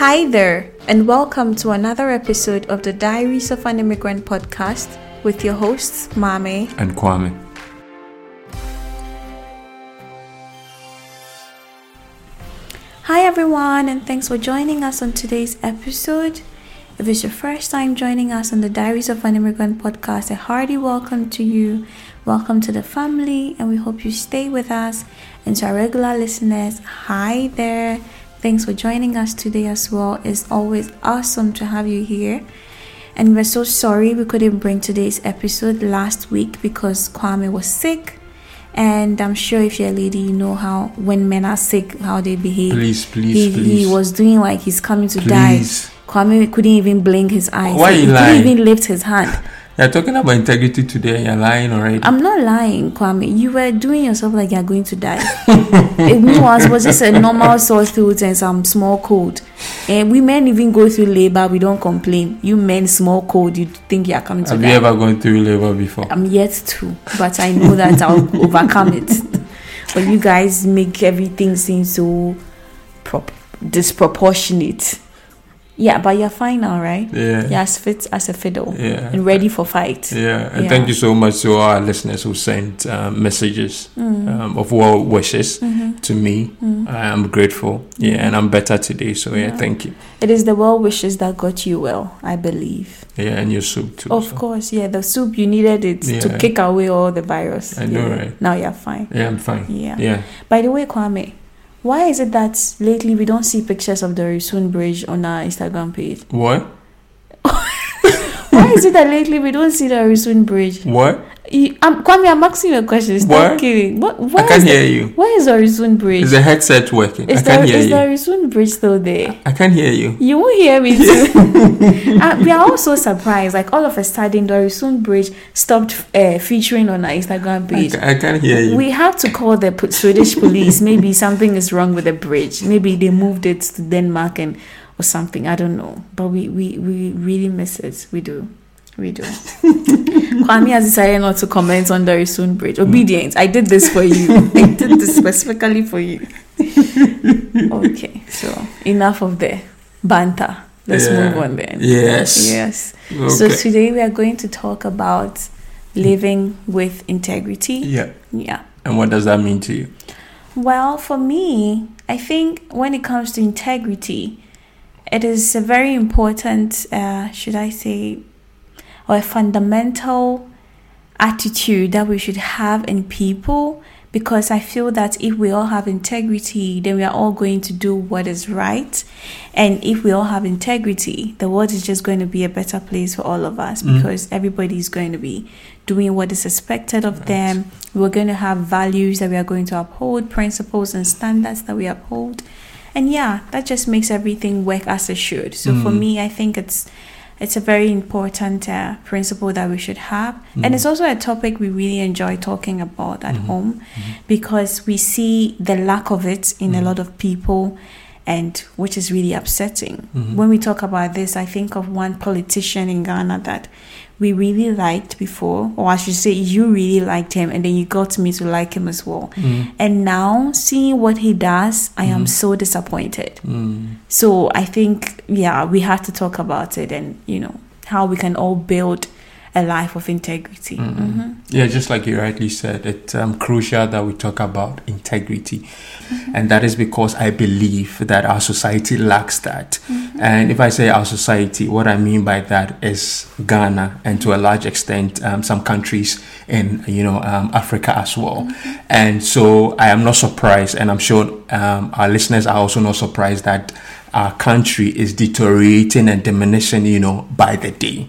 Hi there, and welcome to another episode of the Diaries of an Immigrant podcast with your hosts, Mame. and Kwame. Hi everyone, and thanks for joining us on today's episode. If it's your first time joining us on the Diaries of an Immigrant podcast, a hearty welcome to you. Welcome to the family, and we hope you stay with us. And to our regular listeners, hi there. Thanks for joining us today as well. It's always awesome to have you here. And we're so sorry we couldn't bring today's episode last week because Kwame was sick. And I'm sure if you're a lady, you know how when men are sick, how they behave. Please, please, he, please. he was doing like he's coming to die. Kwame couldn't even blink his eyes. Why he couldn't even lift his hand. You're talking about integrity today you're lying already. I'm not lying, Kwame. You were doing yourself like you're going to die. it it was just a normal sore throat and some small cold. And we men even go through labor, we don't complain. You men, small cold, you think you're coming to Have die. you ever gone through labor before? I'm yet to, but I know that I'll overcome it. But you guys make everything seem so prop- disproportionate. Yeah, but you're fine now, right? Yeah. You're as fit as a fiddle Yeah. and ready for fight. Yeah, and Yeah. thank you so much to our listeners who sent um, messages Mm. um, of well wishes Mm-hmm. to me. I'm grateful. Yeah, and I'm better today. So yeah, Yeah. thank you. It is the well wishes that got you well, I believe. Yeah, and your soup too. Of so. course, yeah, the soup you needed it to kick away all the virus. I know, Yeah. right? Now you're fine. Yeah, I'm fine. Yeah. Yeah. By the way, Kwame, why is it that lately we don't see pictures of the Øresund Bridge on our Instagram page? What? Why is it that lately we don't see the Øresund Bridge? What? You, I'm, Kwame, I'm asking you a question. Stop What? kidding. What? Why I can't hear the, you. Why is the Øresund Bridge? Is the headset working? is I can't the, hear is you. the Øresund Bridge still there? I can't hear you. You won't hear me too. uh, we are all so surprised. Like all of a sudden, the Øresund Bridge stopped uh, featuring on our Instagram I, page. ca- I can't hear you. We had to call the Swedish police. Maybe something is wrong with the bridge. Maybe they moved it to Denmark and or something. I don't know. But we we, we really miss it. We do. We do. Kwame has decided not to comment on the Øresund Bridge. Obedience. I did this for you. I did this specifically for you. Okay. So enough of the banter. Let's Yeah. move on then. Yes. Yes. So today we are going to talk about living with integrity. yeah. Yeah. And what does that mean to you? Well, for me, I think when it comes to integrity, it is a very important, uh, should I say, or a fundamental attitude that we should have in people because I feel that if we all have integrity, then we are all going to do what is right. And if we all have integrity, the world is just going to be a better place for all of us Mhm. because everybody is going to be doing what is expected of them. We're going to have values that we are going to uphold, principles and standards that we uphold. And yeah, that just makes everything work as it should. So for Mm. me, I think it's it's a very important uh, principle that we should have. And Mm. it's also a topic we really enjoy talking about at Mhm. home because we see the lack of it in a Mhm. lot of people and which is really upsetting. Mhm. When we talk about this, I think of one politician in Ghana that we really liked before, or I should say, you really liked him, and then you got me to like him as well. Mm. And now, seeing what he does, I am Mhm. so disappointed. Mm. So I think, yeah, we have to talk about it and, you know, how we can all build a life of integrity. Mhm. Mhm. Yeah, just like you rightly said, it's um, crucial that we talk about integrity. And that is because I believe that our society lacks that. And if I say our society, what I mean by that is Ghana and to a large extent um, some countries in, you know, um, Africa as well. And so I am not surprised, and I'm sure um, our listeners are also not surprised that our country is deteriorating and diminishing, you know, by the day.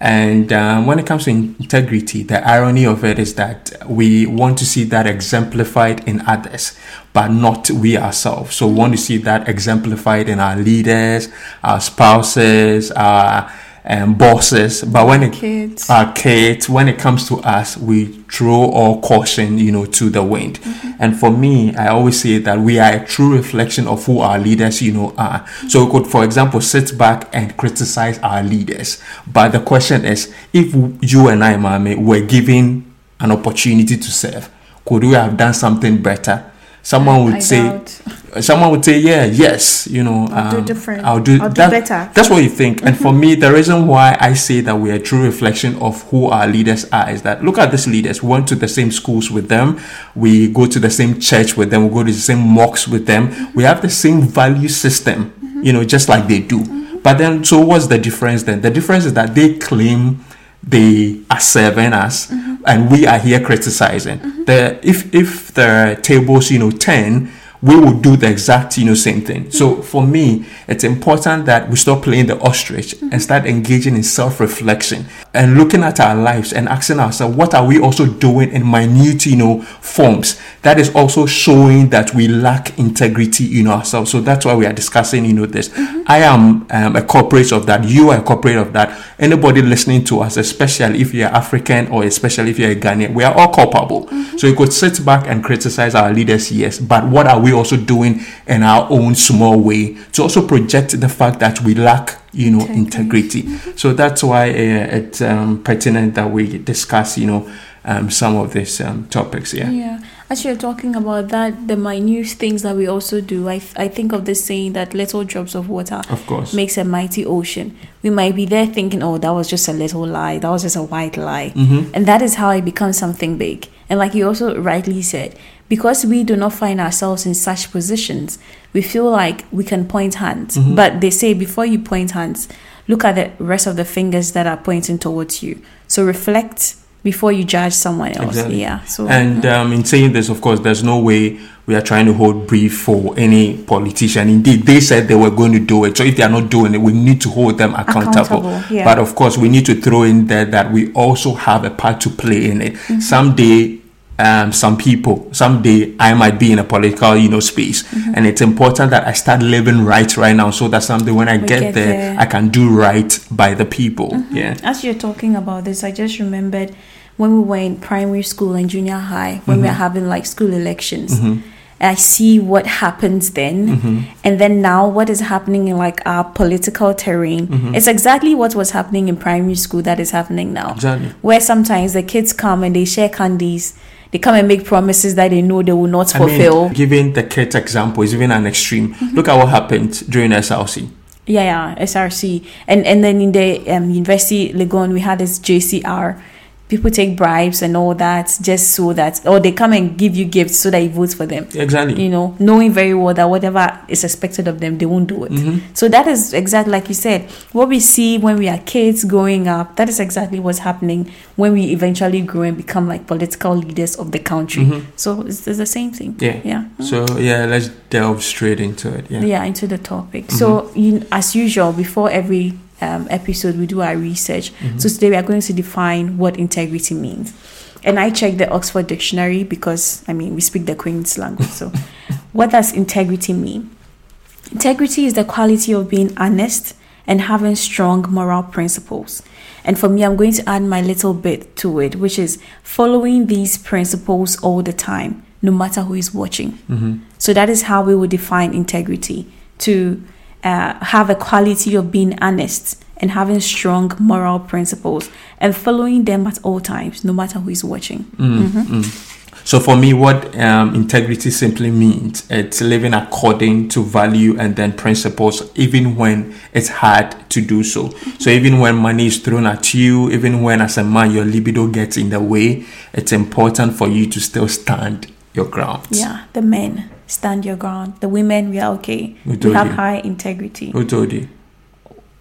And um, when it comes to integrity, the irony of it is that we want to see that exemplified in others, but not we ourselves. So we want to see that exemplified in our leaders, our spouses, our um, bosses. But when it Kids. our kids, when it comes to us, we throw all caution, you know, to the wind. And for me, I always say that we are a true reflection of who our leaders, you know, are. So we could, for example, sit back and criticize our leaders. But the question is, if you and I, Mame, were given an opportunity to serve, could we have done something better? Someone would I say, doubt. Uh, someone would say, "Yeah, yes, you know, I'll do um, different. I'll do, I'll do that- better." That's what you think. And for me, the reason why I say that we are a true reflection of who our leaders are is that look at these leaders. We went to the same schools with them. We go to the same church with them. We go to the same mosques with them. We have the same value system, mm-hmm. you know, just like they do. Mm-hmm. But then, so what's the difference then? The difference is that they claim they are serving us mm-hmm. and we are here criticizing the if if the tables you know 10 we will do the exact you know same thing. So mm-hmm. for me it's important that we stop playing the ostrich and start engaging in self-reflection and looking at our lives and asking ourselves what are we also doing in minute you know forms? That is also showing that we lack integrity in ourselves. So that's why we are discussing you know this. I am um, a corporate of that. You are a corporate of that. Anybody listening to us especially if you're african or especially if you're a ghanaian we are all culpable. So you could sit back and criticize our leaders yes but what are we also doing in our own small way to also project the fact that we lack you know integrity, so that's why uh, it's um, pertinent that we discuss you know um, some of these um, topics yeah Yeah, as you're talking about that, the minute things that we also do, I, I think of this saying that little drops of water of course makes a mighty ocean. We might be there thinking, oh, that was just a little lie, that was just a white lie. Mhm. And that is how it becomes something big. And like you also rightly said, because we do not find ourselves in such positions, we feel like we can point hands. Mhm. But they say before you point hands, look at the rest of the fingers that are pointing towards you. So reflect before you judge someone else. Exactly. Yeah. So And um, in saying this, of course, there's no way we are trying to hold brief for any politician. Indeed, they said they were going to do it. So if they are not doing it, we need to hold them accountable. Accountable, yeah. But of course, we need to throw in there that we also have a part to play in it. Mm-hmm. Someday, um, some people, someday I might be in a political, you know, space, Mm-hmm. and it's important that I start living right right now, so that someday when I get, get there, there. Mm-hmm. I can do right by the people. Yeah. As you're talking about this, I just remembered when we were in primary school and junior high, when we Mm-hmm. were having like school elections. I see what happens then, Mm-hmm. and then now what is happening in like our political terrain. Mm-hmm. It's exactly what was happening in primary school that is happening now. Exactly. Where sometimes the kids come and they share candies, they come and make promises that they know they will not I fulfill. mean, giving the kids example is even an extreme. Mm-hmm. Look at what happened during SLC. Yeah, yeah, SRC. And and then in the um, University Legon, we had this JCR. People take bribes and all that just so that, or they come and give you gifts so that you vote for them. Exactly. You know, knowing very well that whatever is expected of them, they won't do it. Mhm. So that is exactly like you said. What we see when we are kids growing up, that is exactly what's happening when we eventually grow and become like political leaders of the country. Mhm. So it's, it's the same thing. Yeah. Yeah. So yeah, let's delve straight into it. Yeah. yeah, into the topic. So, you, as usual, before every um, episode, we do our research. So today we are going to define what integrity means. And I checked the Oxford Dictionary because I mean we speak the Queen's language. So, what does integrity mean? Integrity is the quality of being honest and having strong moral principles. And for me, I'm going to add my little bit to it, which is following these principles all the time, no matter who is watching. Mhm. So that is how we would define integrity to uh, have a quality of being honest and having strong moral principles and following them at all times, no matter who is watching. Mm, mm. So for me, what um, integrity simply means, it's living according to value and then principles, even when it's hard to do so. So even when money is thrown at you, even when as a man your libido gets in the way, it's important for you to still stand your ground. Yeah, the men stand your ground. The women, we are okay. Who We have high integrity. Who told you?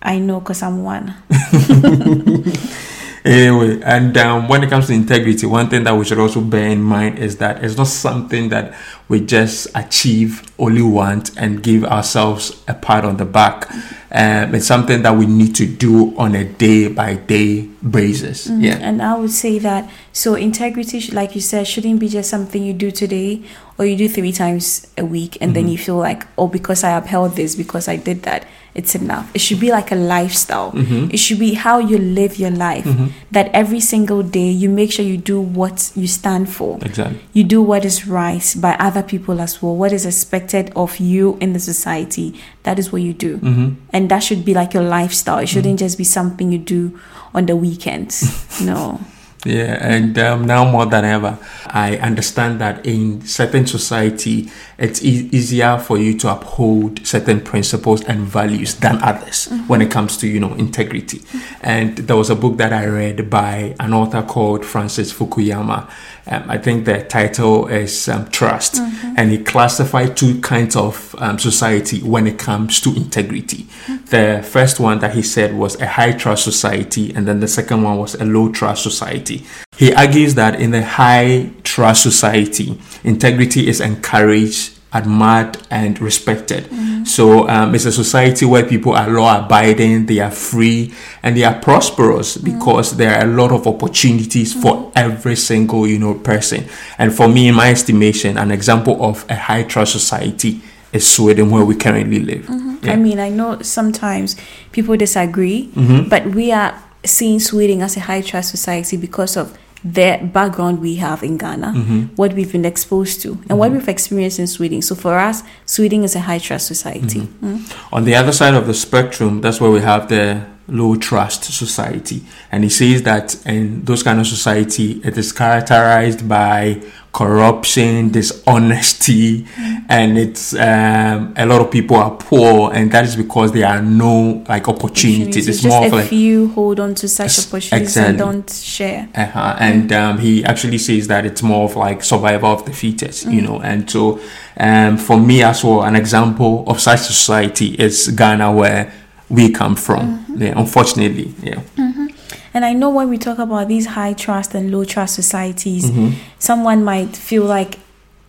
I know because I'm one. Anyway, and um, when it comes to integrity, one thing that we should also bear in mind is that it's not something that we just achieve only once and give ourselves a pat on the back. Um, it's something that we need to do on a day by day basis. Mhm. Yeah. And I would say that so integrity, like you said, shouldn't be just something you do today or you do three times a week and then Mhm. you feel like, oh, because I upheld this, because I did that, it's enough. It should be like a lifestyle. Mhm. It should be how you live your life. Mhm. That every single day you make sure you do what you stand for. Exactly. You do what is right by other people as well. What is expected of you in the society. That is what you do. hmm And that should be like your lifestyle. It shouldn't just be something you do on the weekends. no. Yeah, and um, now more than ever, I understand that in certain society, it's e- easier for you to uphold certain principles and values than others mm-hmm. when it comes to you know integrity. Mm-hmm. And there was a book that I read by an author called Francis Fukuyama. Um, I think the title is um, Trust, mm-hmm. and he classified two kinds of um, society when it comes to integrity. Mm-hmm. The first one that he said was a high trust society, and then the second one was a low trust society. He argues that in the high trust society, integrity is encouraged admired and respected. Mm-hmm. So um, it's a society where people are law abiding, they are free, and they are prosperous mm-hmm. because there are a lot of opportunities mm-hmm. for every single you know person. And for me, in my estimation, an example of a high trust society is Sweden, where we currently live. Mm-hmm. Yeah. I mean, I know sometimes people disagree, mm-hmm. but we are seeing Sweden as a high trust society because of the background we have in Ghana, mm-hmm. what we've been exposed to, and mm-hmm. what we've experienced in Sweden. So for us, Sweden is a high trust society. Mm-hmm. Mm. On the other side of the spectrum, that's where we have the low trust society. And he says that in those kind of society, it is characterized by corruption, dishonesty, mm. and it's um, a lot of people are poor, and that is because there are no like opportunities. It's Just more of like few hold on to such opportunities exactly. and don't share. Uh-huh. And mm. um, he actually says that it's more of like survival of the fittest, mm. you know. And so, um, for me as well, an example of such society is Ghana, where we come from. Mm-hmm. Yeah, unfortunately, yeah. Mm-hmm. And I know when we talk about these high trust and low trust societies, mm-hmm. someone might feel like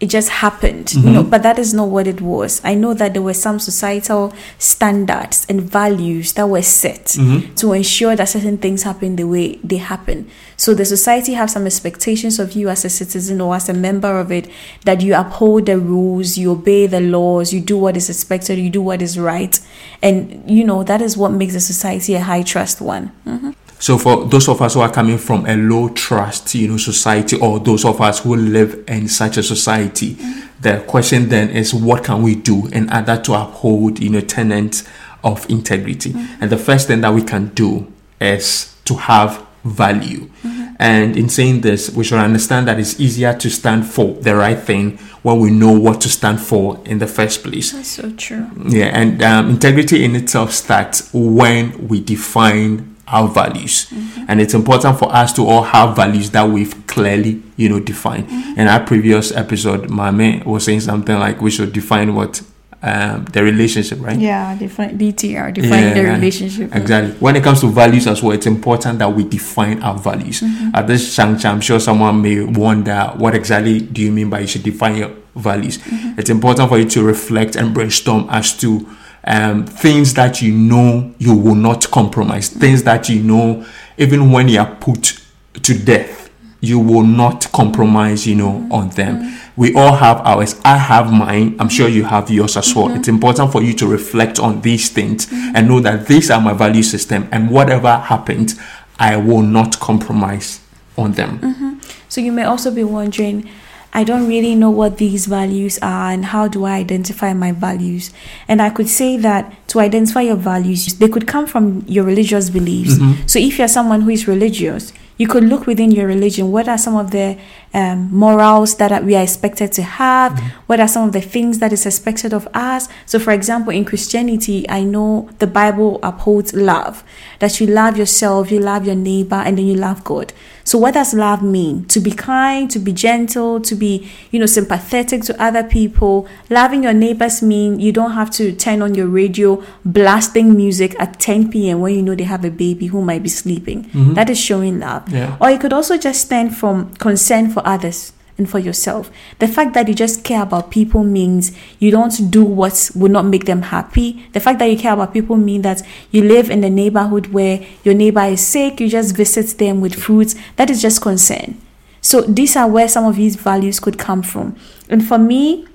it just happened mm-hmm. you know but that is not what it was i know that there were some societal standards and values that were set mm-hmm. to ensure that certain things happen the way they happen so the society have some expectations of you as a citizen or as a member of it that you uphold the rules you obey the laws you do what is expected you do what is right and you know that is what makes a society a high trust one mm-hmm. So for those of us who are coming from a low trust, you know, society, or those of us who live in such a society, mm-hmm. the question then is, what can we do in order to uphold, you know, tenets of integrity? Mm-hmm. And the first thing that we can do is to have value. Mm-hmm. And in saying this, we should understand that it's easier to stand for the right thing when we know what to stand for in the first place. That's so true. Yeah, and um, integrity in itself starts when we define our values mm-hmm. and it's important for us to all have values that we've clearly you know defined mm-hmm. in our previous episode mame was saying something like we should define what um, the relationship right yeah define dtr define yeah, the relationship exactly when it comes to values as well it's important that we define our values mm-hmm. at this juncture i'm sure someone may wonder what exactly do you mean by you should define your values mm-hmm. it's important for you to reflect and brainstorm as to um, things that you know you will not compromise, things that you know, even when you are put to death, you will not compromise, you know, mm-hmm. on them. We all have ours. I have mine. I'm sure you have yours as well. Mm-hmm. It's important for you to reflect on these things mm-hmm. and know that these are my value system, and whatever happened, I will not compromise on them. Mm-hmm. So you may also be wondering I don't really know what these values are and how do I identify my values. And I could say that to identify your values, they could come from your religious beliefs. Mm-hmm. So if you're someone who is religious, you could look within your religion. What are some of the um, morals that we are expected to have? Mm-hmm. What are some of the things that is expected of us? So, for example, in Christianity, I know the Bible upholds love that you love yourself, you love your neighbor, and then you love God. So what does love mean? To be kind, to be gentle, to be, you know, sympathetic to other people. Loving your neighbors mean you don't have to turn on your radio blasting music at 10 p.m. when you know they have a baby who might be sleeping. Mm-hmm. That is showing love. Yeah. Or it could also just stand from concern for others and for yourself. The fact that you just care about people means you don't do what will not make them happy. The fact that you care about people means that you live in a neighborhood where your neighbor is sick, you just visit them with fruits. That is just concern. So these are where some of these values could come from. And for me,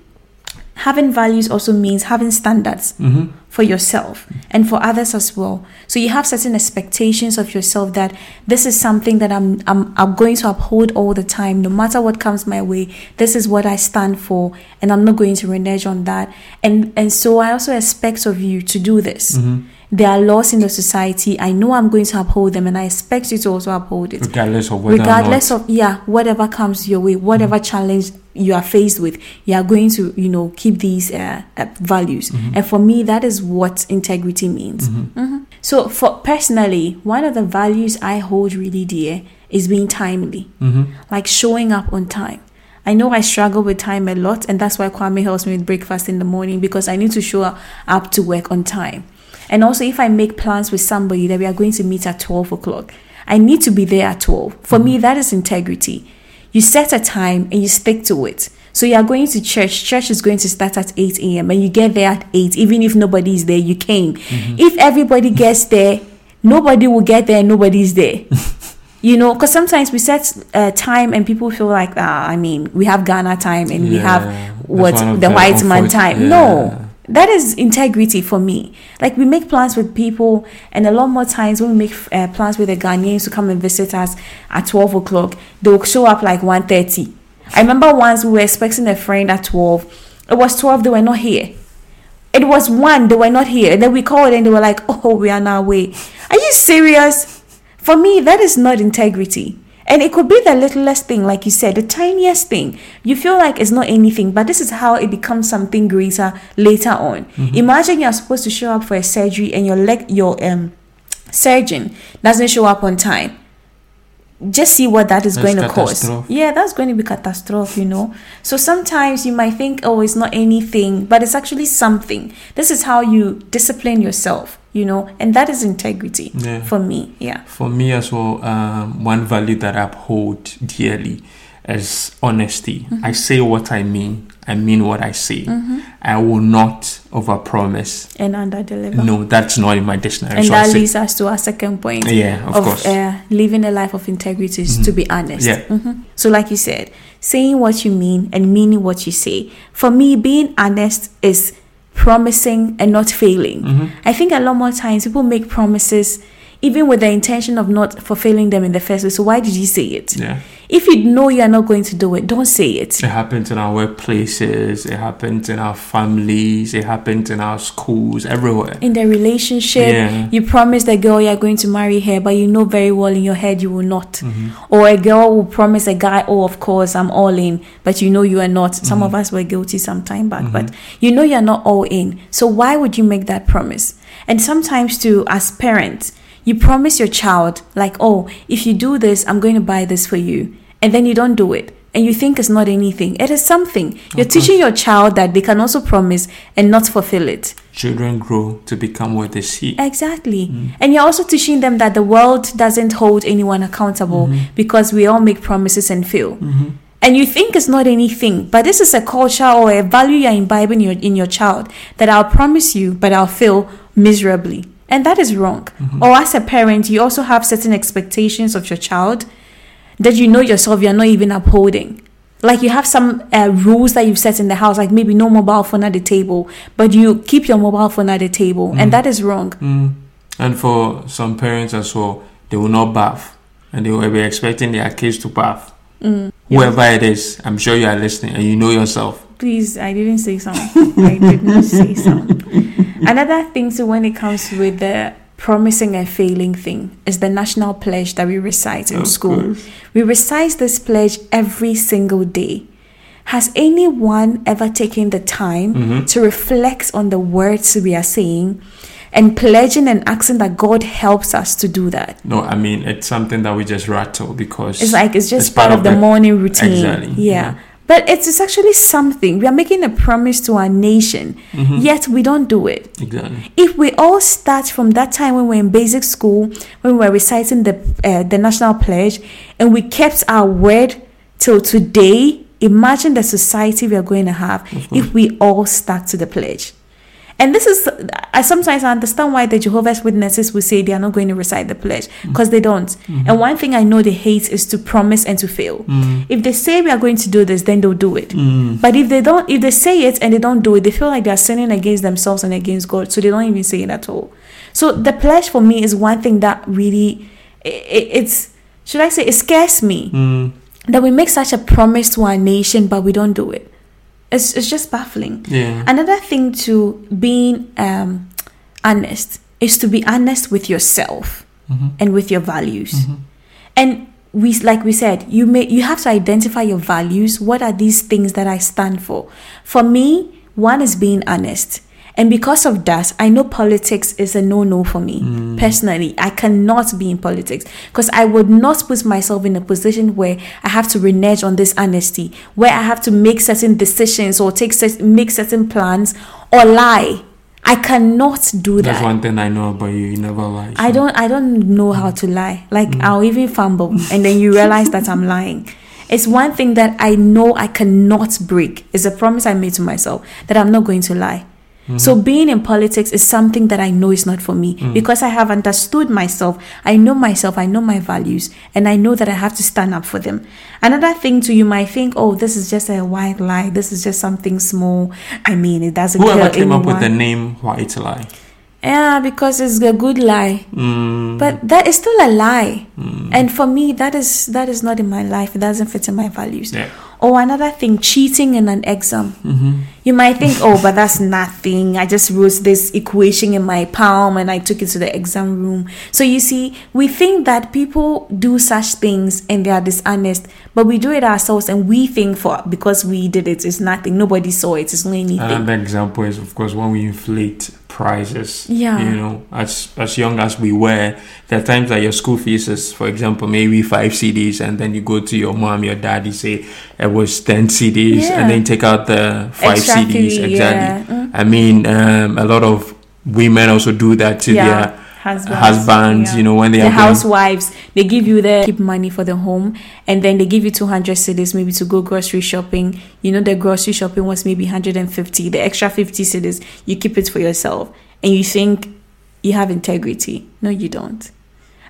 having values also means having standards mm-hmm. for yourself and for others as well. So you have certain expectations of yourself that this is something that I'm, I'm I'm going to uphold all the time, no matter what comes my way. This is what I stand for, and I'm not going to renege on that. And and so I also expect of you to do this. Mm-hmm. There are laws in the society. I know I'm going to uphold them, and I expect you to also uphold it, regardless of whether regardless of yeah, whatever comes your way, whatever challenge you are faced with, you are going to you know keep these uh, uh, values. And for me, that is what integrity means. Mhm. So for personally, one of the values I hold really dear is being timely hmm like showing up on time. I know I struggle with time a lot, and that's why Kwame helps me with breakfast in the morning because I need to show up to work on time. And also, if I make plans with somebody that we are going to meet at 12 o'clock, I need to be there at 12. For me, that is integrity. You set a time and you stick to it. So you are going to church. Church is going to start at 8 a.m. and you get there at 8. Even if nobody is there, you came. If everybody gets there, nobody will get there and nobody's there. you know, because sometimes we set uh, time and people feel like, ah, I mean, we have Ghana time and we have what the the white man time. yeah. No, that is integrity for me. Like we make plans with people, and a lot more times when we make uh, plans with the Ghanaians to come and visit us at twelve o'clock, they will show up like 1.30. I remember once we were expecting a friend at twelve. It was twelve; they were not here. It was one; they were not here. Then we called, and they were like, "Oh, we are on our way." Are you serious? For me, that is not integrity. And it could be the littlest thing, like you said, the tiniest thing. You feel like it's not anything, but this is how it becomes something greater later on. Imagine you're supposed to show up for a surgery and your leg, your um surgeon doesn't show up on time. Just see what that is That's going to cause. Yeah, that's going to be catastrophe, you know. So sometimes you might think, oh, it's not anything, but it's actually something. This is how you discipline yourself, you know, and that is integrity Yeah. for me. Yeah. For me as well, um, one value that I uphold dearly is honesty. Mm-hmm. I say what I mean. I mean what I say. I will not overpromise. And under deliver. No, that's not in my dictionary. And so that leads us to our second point yeah, of, of, course. uh, living a life of integrity is to be honest. Yeah. Mhm. So, like you said, saying what you mean and meaning what you say. For me, being honest is promising and not failing. Mhm. I think a lot more times people make promises even with the intention of not fulfilling them in the first place. So, why did you say it? Yeah. If you know you are not going to do it, don't say it. It happens in our workplaces, it happens in our families, it happens in our schools, everywhere. in the relationship Yeah. you promise the girl you're going to marry her but you know very well in your head you will not Mm-hmm. or a girl will promise a guy oh of course i'm all in but you know you are not some Mm-hmm. of us were guilty some time back but you know you're not all in so why would you make that promise and sometimes too as parents you promise your child like oh if you do this i'm going to buy this for you. And then you don't do it. And you think it's not anything. It is something. You're teaching your child that they can also promise and not fulfill it. Children grow to become what they see. Exactly. Mm. And you're also teaching them that the world doesn't hold anyone accountable mm-hmm. because we all make promises and fail. Mm-hmm. And you think it's not anything, but this is a culture or a value you're imbibing in your, in your child that I'll promise you, but I'll fail miserably. And that is wrong. Or as a parent, you also have certain expectations of your child that you know yourself you're not even upholding. Like you have some uh, rules that you've set in the house, like maybe no mobile phone at the table, but you keep your mobile phone at the table, and that is wrong. Mm. And for some parents as well, they will not bath and they will be expecting their kids to bath. Mm. Whoever it is, I'm sure you are listening and you know yourself. Please, I didn't say something. I did not say something. Another thing, so when it comes with the promising and failing thing, is the national pledge that we recite in Of school. course. We recite this pledge every single day. Has anyone ever taken the time Mhm. to reflect on the words we are saying and pledging and asking that God helps us to do that? No, I mean, it's something that we just rattle because It's like it's just It's part, part of of the the- morning routine. Exactly, Yeah. yeah. But it's, it's actually something. We are making a promise to our nation, Mhm. yet we don't do it. Exactly. If we all start from that time when we were in basic school, when we were reciting the uh, the national pledge, and we kept our word till today, imagine the society we are going to have if we all stuck to the pledge. And this is, I sometimes understand why the Jehovah's Witnesses will say they are not going to recite the pledge because they don't. And one thing I know they hate is to promise and to fail. If they say we are going to do this, then they'll do it. Mm. But if they don't, if they say it and they don't do it, they feel like they're sinning against themselves and against God. So they don't even say it at all. So the pledge for me is one thing that really, i i- it's, should I say, it scares me Mm. that we make such a promise to our nation, but we don't do it. It's, it's just baffling. Yeah. Another thing to being um, honest is to be honest with yourself Mm-hmm. and with your values. And we like we said, you may you have to identify your values. What are these things that I stand for? For me, one is being honest. And because of that, I know politics is a no-no for me. Mm. Personally, I cannot be in politics because I would not put myself in a position where I have to renege on this honesty, where I have to make certain decisions or take make certain plans or lie. I cannot do that. That's one thing I know about you. You never lie. I don't I don't know how to lie. Like mm. I'll even fumble and then you realize that I'm lying. It's one thing that I know I cannot break. It's a promise I made to myself that I'm not going to lie. Mm-hmm. So being in politics is something that I know is not for me mm. because I have understood myself. I know myself, I know my values, and I know that I have to stand up for them. Another thing too, you might think, oh, this is just a white lie. This is just something small. I mean, it doesn't Whoever came up with the anyone. name White Lie. Yeah, because it's a good lie. Mm, But that is still a lie. And for me, that is that is not in my life. It doesn't fit in my values. Yeah. Or another thing, cheating in an exam. Mm-hmm. You might think, oh, but that's nothing. I just wrote this equation in my palm and I took it to the exam room. So you see, we think that people do such things and they are dishonest, but we do it ourselves and we think for because we did it, it's nothing. Nobody saw it. It's not anything. Another example is, of course, when we inflate prices. Yeah. You know, as as young as we were, there are times that your school fees is, for example, maybe five cedis, and then you go to your mom, your daddy, say it was ten cedis, Yeah. and then take out the five cedis. exactly. yeah. Mm. I mean, um, a lot of women also do that to Yeah. their Husbands, husbands. yeah. You know, when they the are going- housewives they give you the keep money for the home and then they give you 200 cedis maybe to go grocery shopping you know the grocery shopping was maybe 150 the extra 50 cedis you keep it for yourself and you think you have integrity no you don't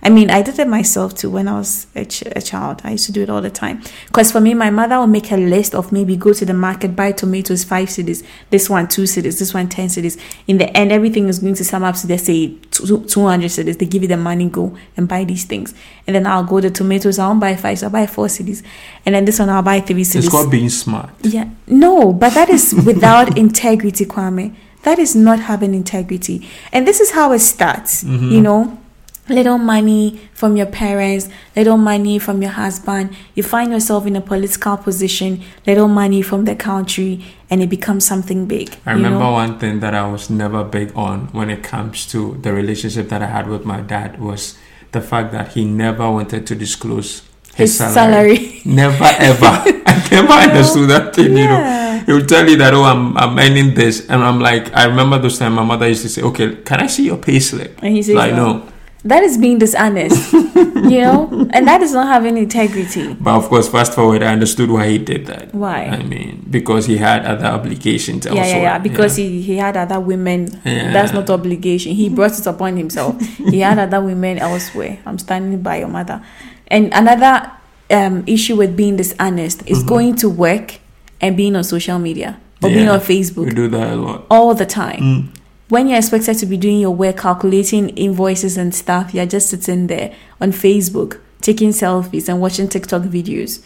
I mean, I did it myself too when I was a, ch- a child. I used to do it all the time. Because for me, my mother will make a list of maybe go to the market, buy tomatoes, five cedis, this one, two cedis, this one, 10 cedis. In the end, everything is going to sum up to, let's say, 200 cedis. They give you the money, go and buy these things. And then I'll go the tomatoes, I won't buy five, so I'll buy four cedis. And then this one, I'll buy three cedis. It's called being smart. Yeah. No, but that is without integrity, Kwame. That is not having integrity. And this is how it starts. Mm-hmm. You know, little money from your parents, little money from your husband. You find yourself in a political position, little money from the country, and it becomes something big. I remember know? one thing that I was never big on when it comes to the relationship that I had with my dad was the fact that he never wanted to disclose his, His salary. salary. Never ever. I never understood that thing, you know. He would tell you that, oh, I'm, I'm earning this. And I'm like, I remember those times my mother used to say, okay, can I see your pay slip? And he says, like, no. no. That is being dishonest, you know, and that is not having integrity. But of course, fast forward, I understood why he did that. Why? I mean, because he had other obligations Yeah, elsewhere. yeah, yeah. Because he, he had other women. Yeah. That's not obligation. He brought it upon himself. he had other women elsewhere. I'm standing by your mother. And another um, issue with being dishonest is going to work and being on social media or being on Facebook. We do that a lot. all the time. Mm. When you're expected to be doing your work, calculating invoices and stuff, you're just sitting there on Facebook, taking selfies and watching TikTok videos.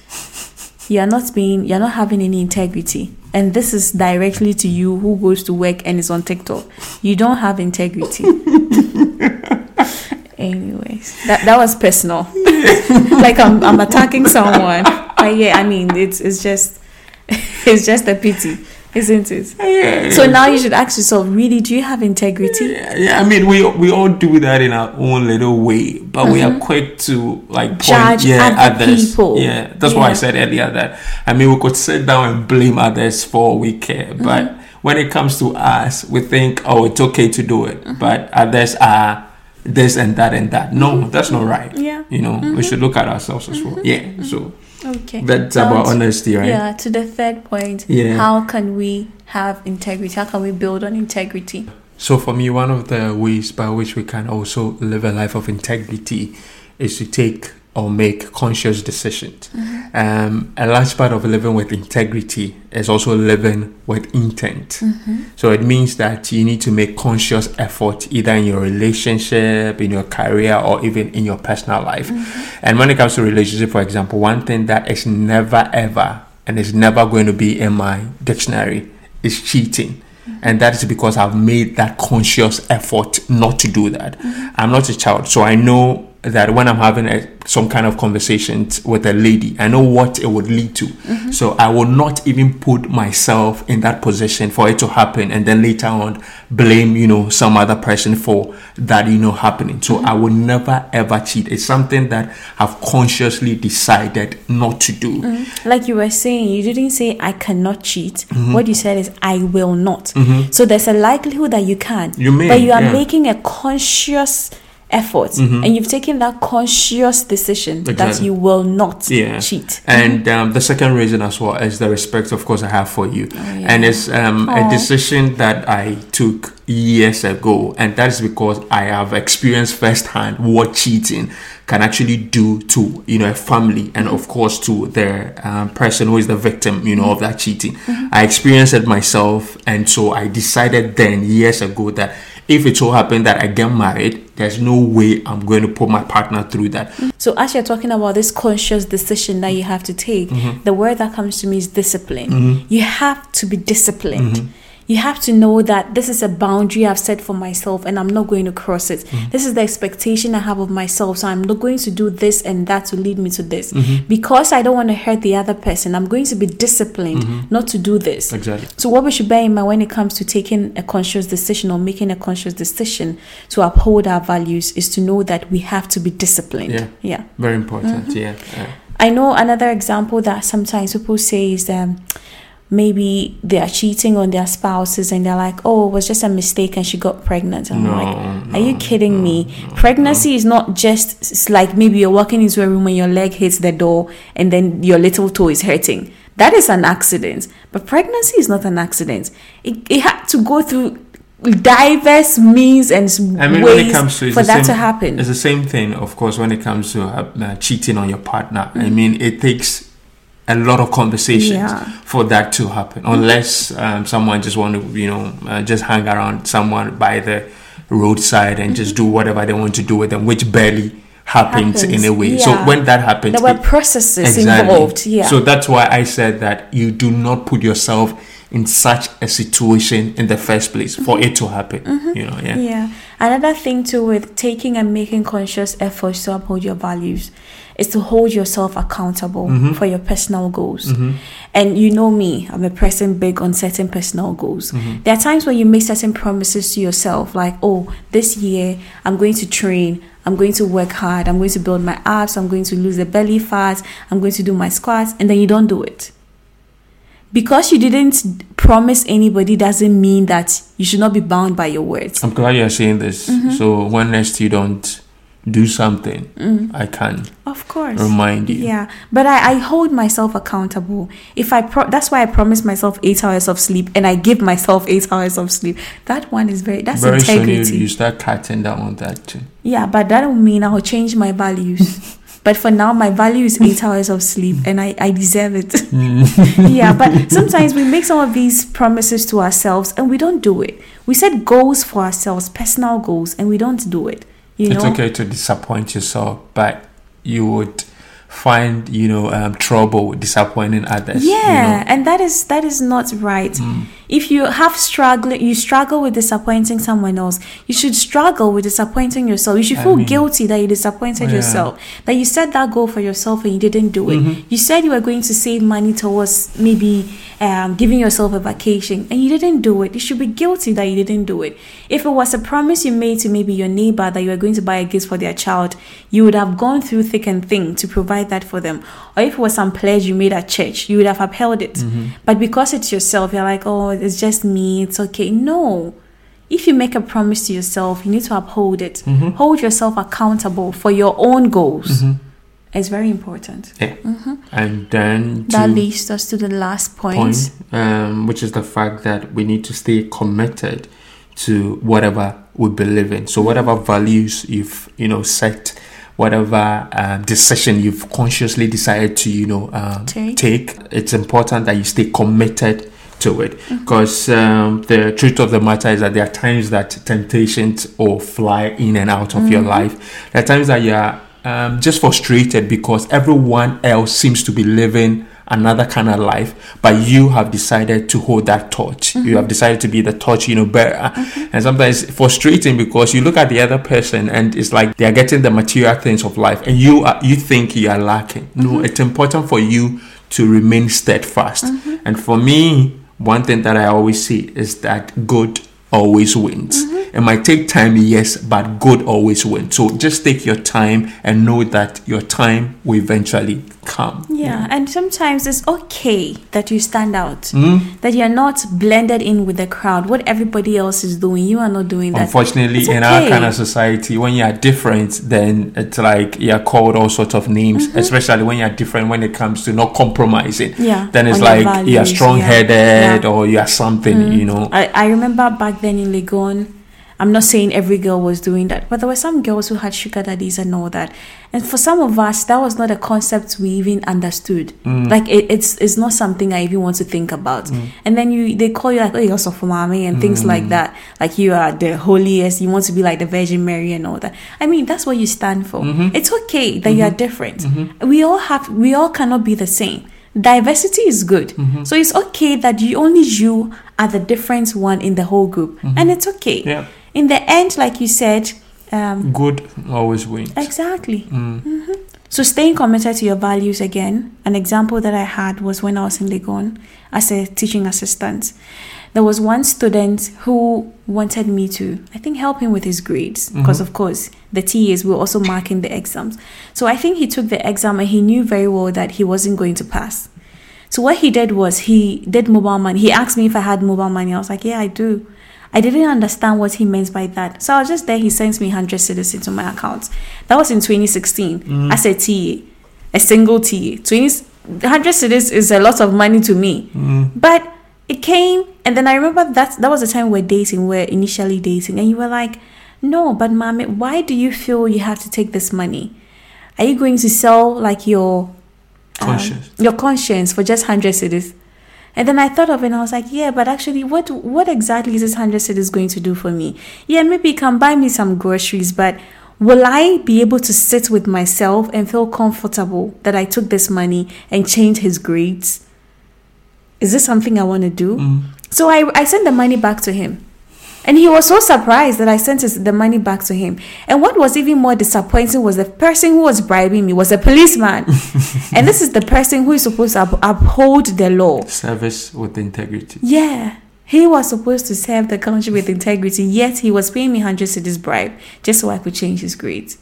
You're not being, you're not having any integrity. And this is directly to you who goes to work and is on TikTok. You don't have integrity. Anyways, that that was personal. like I'm I'm attacking someone. But yeah, I mean it's it's just it's just a pity, isn't it? Yeah, So now you should ask yourself, really, do you have integrity? Yeah, yeah, I mean, we we all do that in our own little way, but we are quick to like point, Mm-hmm. Judge yeah, other others. people. Yeah, that's why I said earlier that I mean we could sit down and blame others for all we care, Mm-hmm. but when it comes to us, we think, oh, it's okay to do it, Mm-hmm. but others are this and that and that. No, that's not right. Yeah. You know, we should look at ourselves as well. Yeah, so Okay. that's Now about to- honesty, right? Yeah, to the third point. Yeah. How can we have integrity? How can we build on integrity? So for me, one of the ways by which we can also live a life of integrity is to take or make conscious decisions. Mm-hmm. Um, a large part of living with integrity is also living with intent. Mm-hmm. So it means that you need to make conscious effort either in your relationship, in your career, or even in your personal life. Mm-hmm. And when it comes to relationship, for example, one thing that is never ever and is never going to be in my dictionary is cheating. and that is because I've made that conscious effort not to do that. I'm not a child, so I know that when I'm having a, some kind of conversations with a lady, I know what it would lead to. Mm-hmm. So I will not even put myself in that position for it to happen, and then later on blame you know some other person for that you know happening. So I will never ever cheat. It's something that I've consciously decided not to do. like you were saying, you didn't say I cannot cheat. Mm-hmm. What you said is I will not. So there's a likelihood that you can. You may, but you are yeah. making a conscious effort and you've taken that conscious decision that you will not yeah. cheat. And um, the second reason as well is the respect, of course, I have for you. Oh, yeah. And it's um, a decision that I took years ago. And that is because I have experienced firsthand what cheating can actually do to, you know, a family and, of course, to the um, person who is the victim, you know, of that cheating. Mm-hmm. I experienced it myself. And so I decided then, years ago, that if it so happened that I get married, there's no way I'm going to put my partner through that. So as you're talking about this conscious decision that you have to take, Mm-hmm. the word that comes to me is discipline. You have to be disciplined. Mm-hmm. You have to know that this is a boundary I've set for myself and I'm not going to cross it. Mm-hmm. This is the expectation I have of myself. So I'm not going to do this and that to lead me to this. Mm-hmm. Because I don't want to hurt the other person, I'm going to be disciplined not to do this. Mm-hmm. Exactly. So what we should bear in mind when it comes to taking a conscious decision or making a conscious decision to uphold our values is to know that we have to be disciplined. Yeah. Yeah. Very important, Mm-hmm. yeah. yeah. I know another example that sometimes people say is um maybe they are cheating on their spouses and they're like, oh, it was just a mistake and she got pregnant. I'm No, like, are you kidding me? Pregnancy is not just it's like maybe you're walking into a room and your leg hits the door and then your little toe is hurting. That is an accident. But pregnancy is not an accident. It, it had to go through diverse means and I mean, when ways it comes to for that same, to happen. it's the same thing, of course, when it comes to uh, uh, cheating on your partner. Mm. I mean, it takes a lot of conversations Yeah. for that to happen, unless um, someone just want to, you know, uh, just hang around someone by the roadside and just do whatever they want to do with them, which barely happens, in a way. So when that happens, There were it- processes involved. Yeah. So that's why I said that you do not put yourself in such a situation in the first place for it to happen. You know, yeah. Yeah. Another thing too with taking and making conscious efforts to uphold your values is to hold yourself accountable Mm-hmm. for your personal goals. And you know me, I'm a person big on certain personal goals. Mm-hmm. There are times when you make certain promises to yourself, like, oh, this year I'm going to train, I'm going to work hard, I'm going to build my abs, I'm going to lose the belly fat, I'm going to do my squats, and then you don't do it because you didn't promise anybody doesn't mean that you should not be bound by your words. I'm glad you're saying this. Mm-hmm. So when next you don't do something, I can Of course. remind you. Mm. Yeah, but I, I hold myself accountable. If I pro- that's why I promise myself eight hours of sleep, and I give myself eight hours of sleep. That one is very that's Very soon integrity. you, you start cutting down on that too. yeah, but that don't mean I'll change my values. but for now, my value is eight hours of sleep, and I I deserve it. yeah, but sometimes we make some of these promises to ourselves, and we don't do it. We set goals for ourselves, personal goals, and we don't do it. You It's know. okay to disappoint yourself, but you would find you know um, trouble disappointing others. you yeah know. Mm. and that is that is not right if you have struggle you struggle with disappointing someone else you should struggle with disappointing yourself. You should I feel mean- guilty that you disappointed Yeah. Mm-hmm. yourself that you set that goal for yourself and you didn't do it. You said you were going to save money towards maybe um, giving yourself a vacation and you didn't do it. You should be guilty that you didn't do it. If it was a promise you made to maybe your neighbor that you were going to buy a gift for their child you would have gone through thick and thin to provide that for them. Or if it was some pledge you made at church you would have upheld it. But because it's yourself you're like oh it's just me it's okay. No. If you make a promise to yourself you need to uphold it. Hold yourself accountable for your own goals. It's very important. Yeah. And then that leads us to the last point, point, um, which is the fact that we need to stay committed to whatever we believe in. So whatever values you've you know set, whatever um, decision you've consciously decided to you know um, Take. it's important that you stay committed to it because um, the truth of the matter is that there are times that temptations will fly in and out of your life. There are times that you're um, just frustrated because everyone else seems to be living another kind of life, but you have decided to hold that torch. Mm-hmm. You have decided to be the torch, you know, bearer. And sometimes frustrating because you look at the other person and it's like they are getting the material things of life, and you are, you think you are lacking. No, Mm-hmm. it's important for you to remain steadfast. Mm-hmm. And for me, one thing that I always see is that good always wins. Mm-hmm. It might take time, yes, but good always wins. So just take your time and know that your time will eventually come. Yeah, and sometimes it's okay that you stand out, Mm. that you're not blended in with the crowd. What everybody else is doing, you are not doing that. Unfortunately, It's in our kind of society, when you are different, then it's like you're called all sorts of names, Mm-hmm. especially when you're different when it comes to not compromising. Yeah, Then it's like you're strong headed yeah. Mm. or you're something, you know. I, I remember back then in Legon, I'm not saying every girl was doing that, but there were some girls who had sugar daddies and all that. And for some of us, that was not a concept we even understood. Mm. Like it, it's it's not something I even want to think about. And then you they call you like, oh, you're so mommy and things Mm. like that. Like you are the holiest. You want to be like the Virgin Mary and all that. I mean, that's what you stand for. Mm-hmm. It's okay that you are different. We all have. We all cannot be the same. Diversity is good. Mm-hmm. So it's okay that you only you are the different one in the whole group, and it's okay. Mm-hmm. Yeah. In the end, like you said, um, Good always wins. exactly. Mm. hmm So staying committed to your values again. An example that I had was when I was in Legon as a teaching assistant. There was one student who wanted me to, I think, help him with his grades because, of course, the TAs were also marking the exams. So I think he took the exam and he knew very well that he wasn't going to pass. So what he did was he did mobile money. He asked me if I had mobile money. I was like, yeah, I do. I didn't understand what he meant by that. So I was just there. He sends me 100 cedis into my account. That was in 2016 as a TA, a single TA. 20, 100 cedis is a lot of money to me. But it came, and then I remember that that was the time we we're dating, we we're initially dating, and you were like, no, but mommy, why do you feel you have to take this money? Are you going to sell like your um, Conscience. your conscience for just 100 cedis? And then I thought of it and I was like, yeah, but actually, what what exactly is this 100 cedis going to do for me? Yeah, maybe it can buy me some groceries, but will I be able to sit with myself and feel comfortable that I took this money and changed his grades? Is this something I want to do? Mm. So I, I sent the money back to him. And he was so surprised that I sent his, the money back to him. And what was even more disappointing was the person who was bribing me was a policeman. and this is the person who is supposed to up- uphold the law. Service with integrity. Yeah. He was supposed to serve the country with integrity, yet he was paying me 100 cedis bribe just so I could change his grades.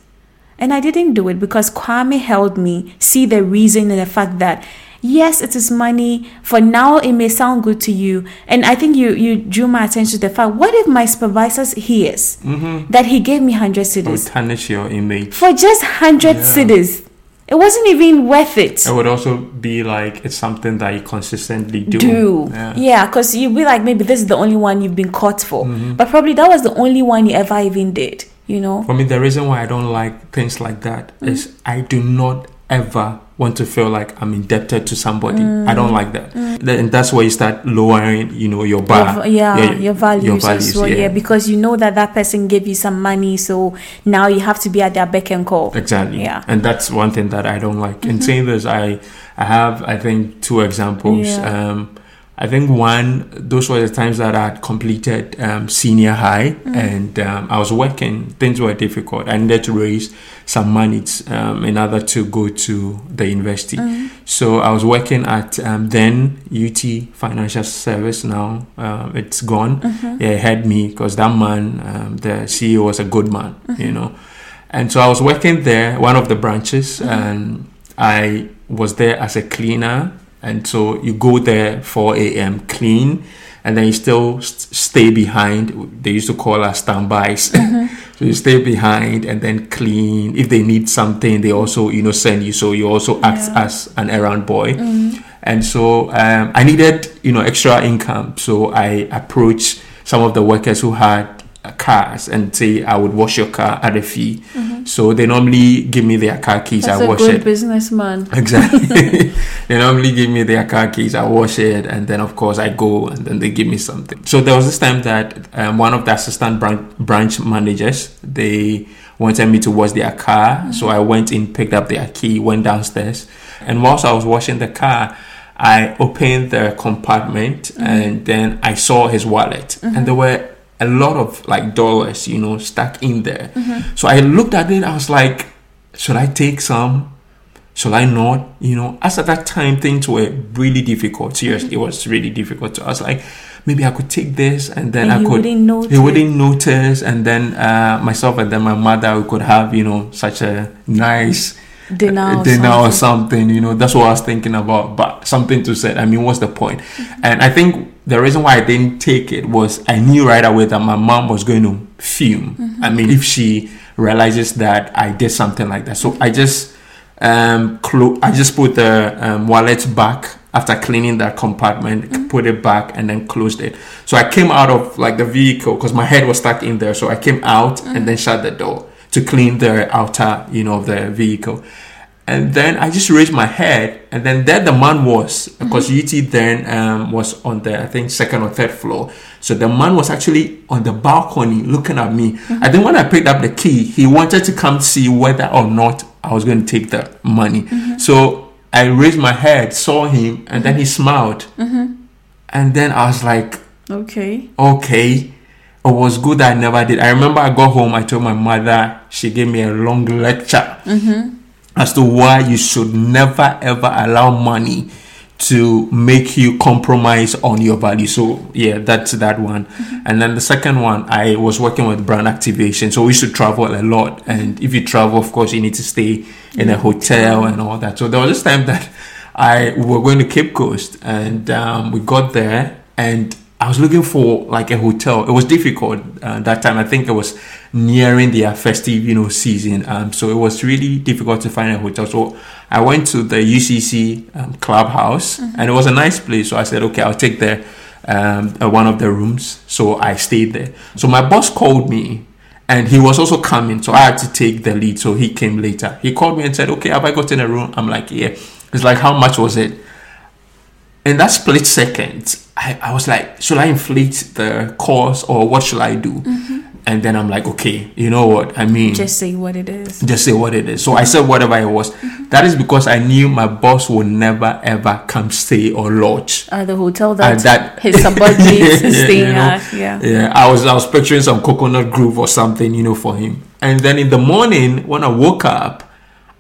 And I didn't do it because Kwame held me see the reason and the fact that yes, it is money. For now, it may sound good to you. And I think you, you drew my attention to the fact what if my supervisor hears Mm-hmm. that he gave me 100 Will cedis tarnish your image. for just 100 Yeah. cedis? It wasn't even worth it. It would also be like it's something that you consistently do. do. Yeah. Yeah, because you'd be like, maybe this is the only one you've been caught for. Mm-hmm. But probably that was the only one you ever even did, you know? For me, the reason why I don't like things like that is Mm. I do not ever want to feel like I'm indebted to somebody. I don't like that. Then- And that's where you start lowering, you know, your Mm. Your bar. yeah, Yeah, your values, your values, well. Yeah. yeah. because you know that that person gave you some money, so now you have to be at their beck and call. Exactly. Yeah. And that's one thing that I don't like. In saying this, I I have I think two examples. Yeah. Um, I think one, those were the times that I had completed um, senior high and um, I was working. Things were difficult. I needed to raise some money um, in order to go to the university. So I was working at um, then UT Financial Service. Now um, it's gone. Yeah, it had me because that man, um, the CEO, was a good man. You know. And so I was working there, one of the branches, and I was there as a cleaner. And so you go there 4 a.m. clean, and then you still st- stay behind. They used to call us standbys. so you stay behind and then clean. If they need something, they also you know send you. So you also act Yeah. as an errand boy. And so um, I needed you know extra income. So I approached some of the workers who had cars and say I would wash your car at a fee. Mm-hmm. So they normally give me their car keys. That's I a wash good it. businessman. Exactly. they normally give me their car keys. I wash it, and then of course I go, and then they give me something. So there was this time that um, one of the assistant branch, branch managers they wanted me to wash their car. So mm-hmm. I went in, picked up their key, went downstairs, and whilst I was washing the car. I opened the compartment mm-hmm. and then I saw his wallet, and there were a lot of like dollars, you know, stuck in there. Mm-hmm. So I looked at it. I was like, should I take some? Should I not? You know, as at that time, things were really difficult. Seriously, it was really difficult. So I was like, maybe I could take this, and then And I could. wouldn't notice. Wouldn't notice, and then uh, myself and then my mother we could have, you know, such a nice uh, Dinner or dinner or something. something. You know, that's what I was thinking about. But something to say. I mean, what's the point? Mm-hmm. And I think the reason why I didn't take it was I knew right away that my mom was going to fume. I mean, if she realizes that I did something like that, so I just um clo- I just put the um, wallet back after cleaning that compartment, put it back, and then closed it. So I came out of like the vehicle because my head was stuck in there. So I came out and then shut the door to clean the outer, you know, of the vehicle. And then I just raised my head, and then there the man was, because mm-hmm. UT then um, was on the I think second or third floor. So the man was actually on the balcony looking at me. Mm-hmm. I think when I picked up the key, he wanted to come see whether or not I was going to take the money. Mm-hmm. So I raised my head, saw him, and then he smiled. And then I was like, Okay. okay it was good that i never did i remember i got home i told my mother she gave me a long lecture as to why you should never ever allow money to make you compromise on your value. So yeah that's that one. And then the second one i was working with brand activation. So we used to travel a lot. And if you travel of course you need to stay in a hotel and all that. So there was this time that i we were going to cape coast. And um, we got there. And I was looking for like a hotel. It was difficult uh, that time. I think it was nearing the uh, festive, you know, season. Um, so it was really difficult to find a hotel. So I went to the UCC um, clubhouse, and it was a nice place. So I said, okay, I'll take the um, uh, one of the rooms. So I stayed there. So my boss called me. And he was also coming, so I had to take the lead. So he came later. He called me and said, "Okay, have I gotten a room?" I'm like, "Yeah." It's like, "How much was it?" In that split second, I, I was like, should I inflate the cost or what should I do? And then I'm like, okay, you know what? I mean, just, say what it is. Just say what it is. So I said whatever it was. That is because I knew my boss would never ever come stay or lodge. Uh, the hotel that, And that his subordinates is Yeah, staying you know, at. Yeah. Yeah, I was I was picturing some coconut grove or something, you know, for him. And then in the morning when I woke up,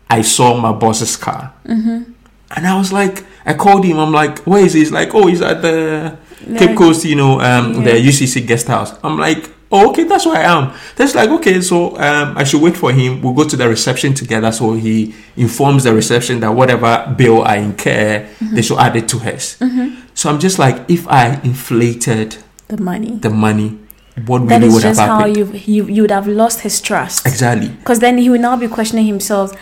I saw my boss's car, mm-hmm. And I was like, I called him. I'm like, where is he? He's like, oh, he's at the Cape Coast, you know, um, the UCC guest house. I'm like. Oh, okay, that's where I am. That's like okay, so um, I should wait for him. We'll go to the reception together. So he informs the reception that whatever bill I incur, they should add it to his. So I'm just like, if I inflated The money. the money, what That really is would have just how you you you would have lost his trust. Exactly. Because then he will now be questioning himself.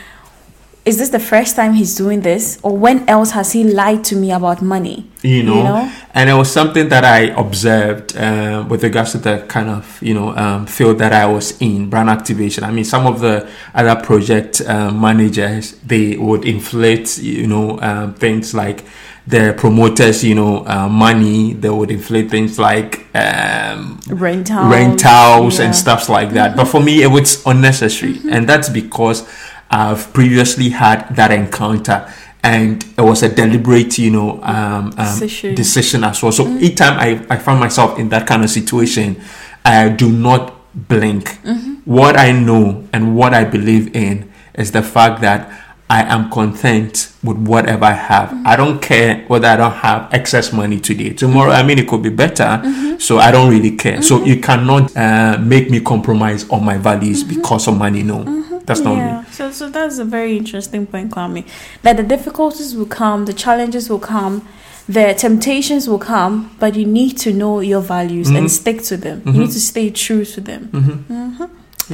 Is this the first time he's doing this, or when else has he lied to me about money? You know, You know? and it was something that I observed uh, with regards to the kind of you know um, field that I was in, brand activation. I mean, some of the other project uh, managers they would inflate you know um, things like the promoters, you know, uh, money. They would inflate things like um, Rentals, rentals and yeah. stuff like that. But for me, it was unnecessary, and that's because I've previously had that encounter, and it was a deliberate, you know, um, um, Decision. decision as well. So mm. each time I, I find myself in that kind of situation, I do not blink. Mm-hmm. What I know and what I believe in is the fact that I am content with whatever I have. Mm-hmm. I don't care whether I don't have excess money today. Tomorrow, I mean, it could be better. Mm-hmm. So I don't really care. So you cannot uh, make me compromise on my values because of money. No, that's not me. Yeah, so so that's a very interesting point, Kwame. That the difficulties will come, the challenges will come, the temptations will come, but you need to know your values and stick to them. You need to stay true to them. Mm-hmm.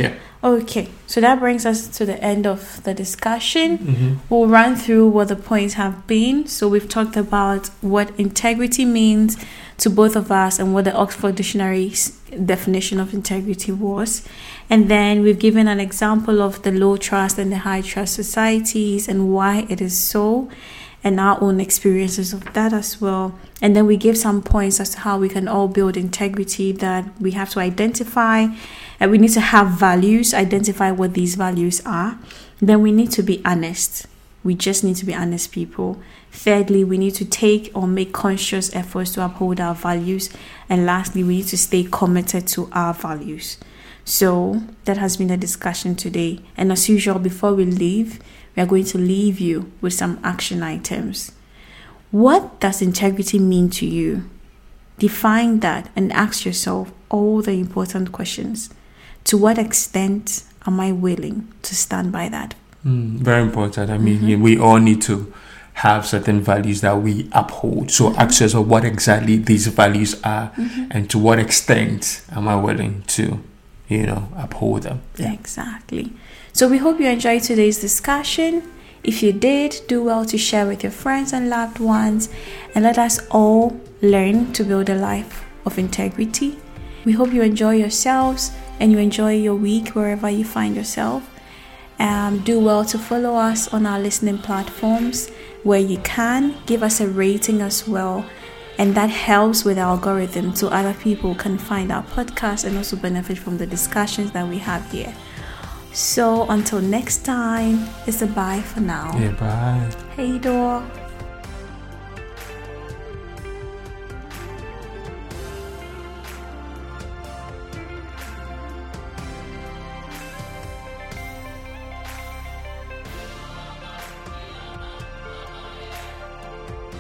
Yeah. Okay, so that brings us to the end of the discussion. Mm-hmm. We'll run through what the points have been. So we've talked about what integrity means to both of us and what the Oxford Dictionary's definition of integrity was. And then we've given an example of the low trust and the high trust societies and why it is so and our own experiences of that as well. And then we give some points as to how we can all build integrity that we have to identify and we need to have values, identify what these values are. Then we need to be honest. We just need to be honest people. Thirdly, we need to take or make conscious efforts to uphold our values. And lastly, we need to stay committed to our values. So that has been the discussion today. And as usual, before we leave, we are going to leave you with some action items. What does integrity mean to you? Define that and ask yourself all the important questions. To what extent am I willing to stand by that? Mm, very important. I mean, mm-hmm. we all need to have certain values that we uphold. So, mm-hmm. access of what exactly these values are mm-hmm. and to what extent am I willing to, you know, uphold them. Yeah. Exactly. So, we hope you enjoyed today's discussion. If you did, do well to share with your friends and loved ones and let us all learn to build a life of integrity. We hope you enjoy yourselves and you enjoy your week wherever you find yourself. Um, do well to follow us on our listening platforms where you can. Give us a rating as well. And that helps with the algorithm so other people can find our podcast and also benefit from the discussions that we have here. So until next time, it's a bye for now. Yeah, bye. Hey, door.